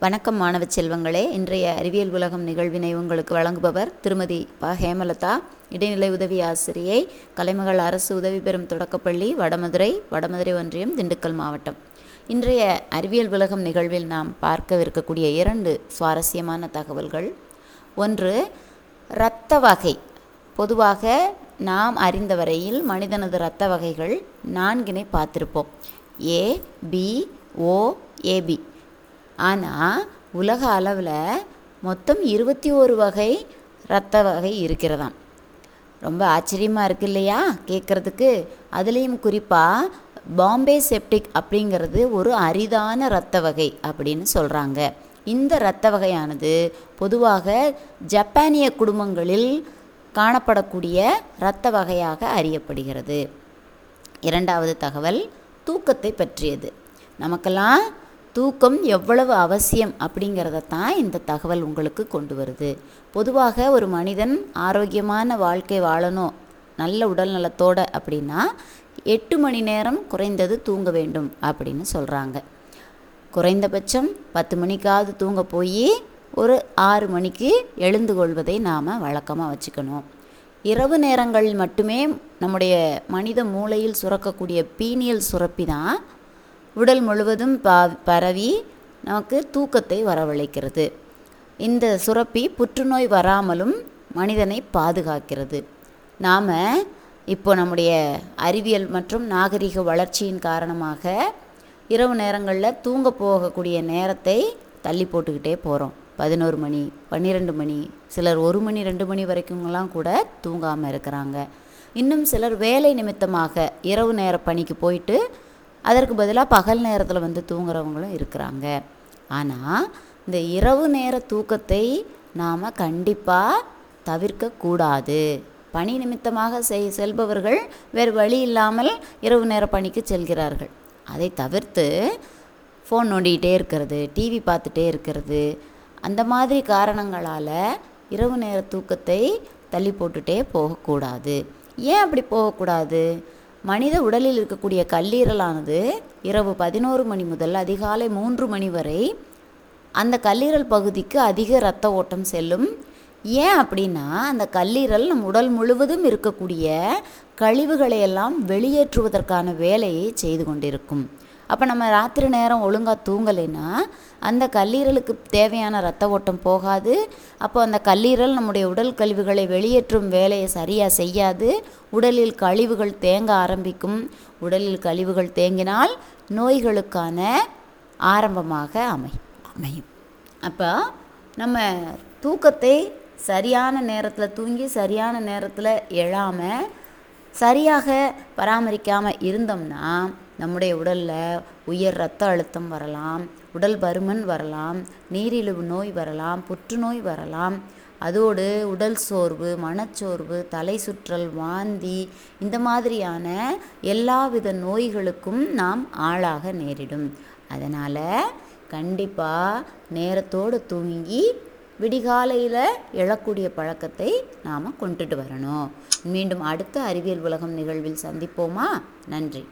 வணக்கம் மாணவ செல்வங்களே. இன்றைய அறிவியல் உலகம் நிகழ்வினை உங்களுக்கு வழங்குபவர் திருமதி ப. ஹேமலதா. இடைநிலை உதவி ஆசிரியை கலைமகள் அரசு உதவி பெறும் தொடக்கப்பள்ளி வடமதுரை வடமதுரை ஒன்றியம் திண்டுக்கல் மாவட்டம். இன்றைய அறிவியல் உலகம் நிகழ்வில் நாம் பார்க்கவிருக்கக்கூடிய இரண்டு சுவாரஸ்யமான தகவல்கள். ஒன்று இரத்த வகை. பொதுவாக நாம் அறிந்த வரையில் மனிதனது இரத்த வகைகள் நான்கினை பார்த்திருப்போம். ஏ பி ஓ ஏபி ஆனால் உலக அளவில் மொத்தம் இருபத்தி ஒரு வகை இரத்த வகை இருக்கிறதாம். ரொம்ப ஆச்சரியமாக இருக்கு இல்லையா? கேட்குறதுக்கு அதுலேயும் குறிப்பாக பாம்பே செப்டிக் அப்படிங்கிறது ஒரு அரிதான இரத்த வகை அப்படின்னு சொல்கிறாங்க இந்த இரத்த வகையானது பொதுவாக ஜப்பானிய குடும்பங்களில் காணப்படக்கூடிய இரத்த வகையாக அறியப்படுகிறது. இரண்டாவது தகவல் தூக்கத்தை பற்றியது. நமக்கெல்லாம் தூக்கம் எவ்வளவு அவசியம் அப்படிங்கிறத தான் இந்த தகவல் உங்களுக்கு கொண்டு வருது. பொதுவாக ஒரு மனிதன் ஆரோக்கியமான வாழ்க்கை வாழணும் நல்ல உடல் நலத்தோட அப்படின்னா எட்டு மணி நேரம் குறைந்தது தூங்க வேண்டும் அப்படின்னு சொல்கிறாங்க குறைந்தபட்சம் பத்து மணிக்காவது தூங்க போய் ஒரு ஆறு மணிக்கு எழுந்து கொள்வதை நாம் வழக்கமாக வச்சுக்கணும். இரவு நேரங்களில் மட்டுமே நம்முடைய மனித மூளையில் சுரக்கக்கூடிய பீனியல் சுரப்பி தான் உடல் முழுவதும் பா பரவி நமக்கு தூக்கத்தை வரவழைக்கிறது. இந்த சுரப்பி புற்றுநோய் வராமலும் மனிதனை பாதுகாக்கிறது. நாம் இப்போ நம்முடைய அறிவியல் மற்றும் நாகரிக வளர்ச்சியின் காரணமாக இரவு நேரங்களில் தூங்க போகக்கூடிய நேரத்தை தள்ளி போட்டுக்கிட்டே போகிறோம் பதினோரு மணி பன்னிரெண்டு மணி சிலர் ஒரு மணி ரெண்டு மணி வரைக்கும்லாம் கூட தூங்காமல் இருக்கிறாங்க. இன்னும் சிலர் வேலை நிமித்தமாக இரவு நேர பணிக்கு போயிட்டு அதற்கு பதிலாக பகல் நேரத்தில் வந்து தூங்குறவங்களும் இருக்கிறாங்க. ஆனால் இந்த இரவு நேர தூக்கத்தை நாம் கண்டிப்பாக தவிர்க்கக்கூடாது பணி நிமித்தமாக செய் செல்பவர்கள் வேறு வழி இல்லாமல் இரவு நேர பணிக்கு செல்கிறார்கள். அதை தவிர்த்து ஃபோன் நோண்டிகிட்டே இருக்கிறது டிவி பார்த்துட்டே இருக்கிறது. அந்த மாதிரி காரணங்களால் இரவு நேர தூக்கத்தை தள்ளி போட்டுகிட்டே போகக்கூடாது. ஏன் அப்படி போகக்கூடாது? மனித உடலில் இருக்கக்கூடிய கல்லீரலானது இரவு பதினோரு மணி முதல் அதிகாலை மூன்று மணி வரை அந்த கல்லீரல் பகுதிக்கு அதிக இரத்த ஓட்டம் செல்லும். ஏன் அப்படின்னா அந்த கல்லீரல் நம் உடல் முழுவதும் இருக்கக்கூடிய கழிவுகளை எல்லாம் வெளியேற்றுவதற்கான வேலையை செய்து கொண்டிருக்கும். அப்போ நம்ம ராத்திரி நேரம் ஒழுங்காக தூங்கலைன்னா அந்த கல்லீரலுக்கு தேவையான ரத்த ஓட்டம் போகாது. அப்போ அந்த கல்லீரல் நம்முடைய உடல் கழிவுகளை வெளியேற்றும் வேலையை சரியாக செய்யாது. உடலில் கழிவுகள் தேங்க ஆரம்பிக்கும். உடலில் கழிவுகள் தேங்கினால் நோய்களுக்கான ஆரம்பமாக அமை அமையும். அப்போ நம்ம தூக்கத்தை சரியான நேரத்தில் தூங்கி சரியான நேரத்தில் எழாமல் சரியாக பராமரிக்காமல் இருந்தோம்னா நம்முடைய உடலில் உயர் ரத்த அழுத்தம் வரலாம் உடல் பருமன் வரலாம் நீரிழிவு நோய் வரலாம் புற்றுநோய் வரலாம். அதோடு உடல் சோர்வு மனச்சோர்வு தலை சுற்றல் வாந்தி இந்த மாதிரியான எல்லாவித நோய்களுக்கும் நாம் ஆளாக நேரிடும். அதனால் கண்டிப்பாக நேரத்தோடு தூங்கி விடிகாலையில் எழக்கூடிய பழக்கத்தை நாம் கொண்டுட்டு வரணும். மீண்டும் அடுத்த அறிவியல் உலகம் நிகழ்வில் சந்திப்போமா? நன்றி.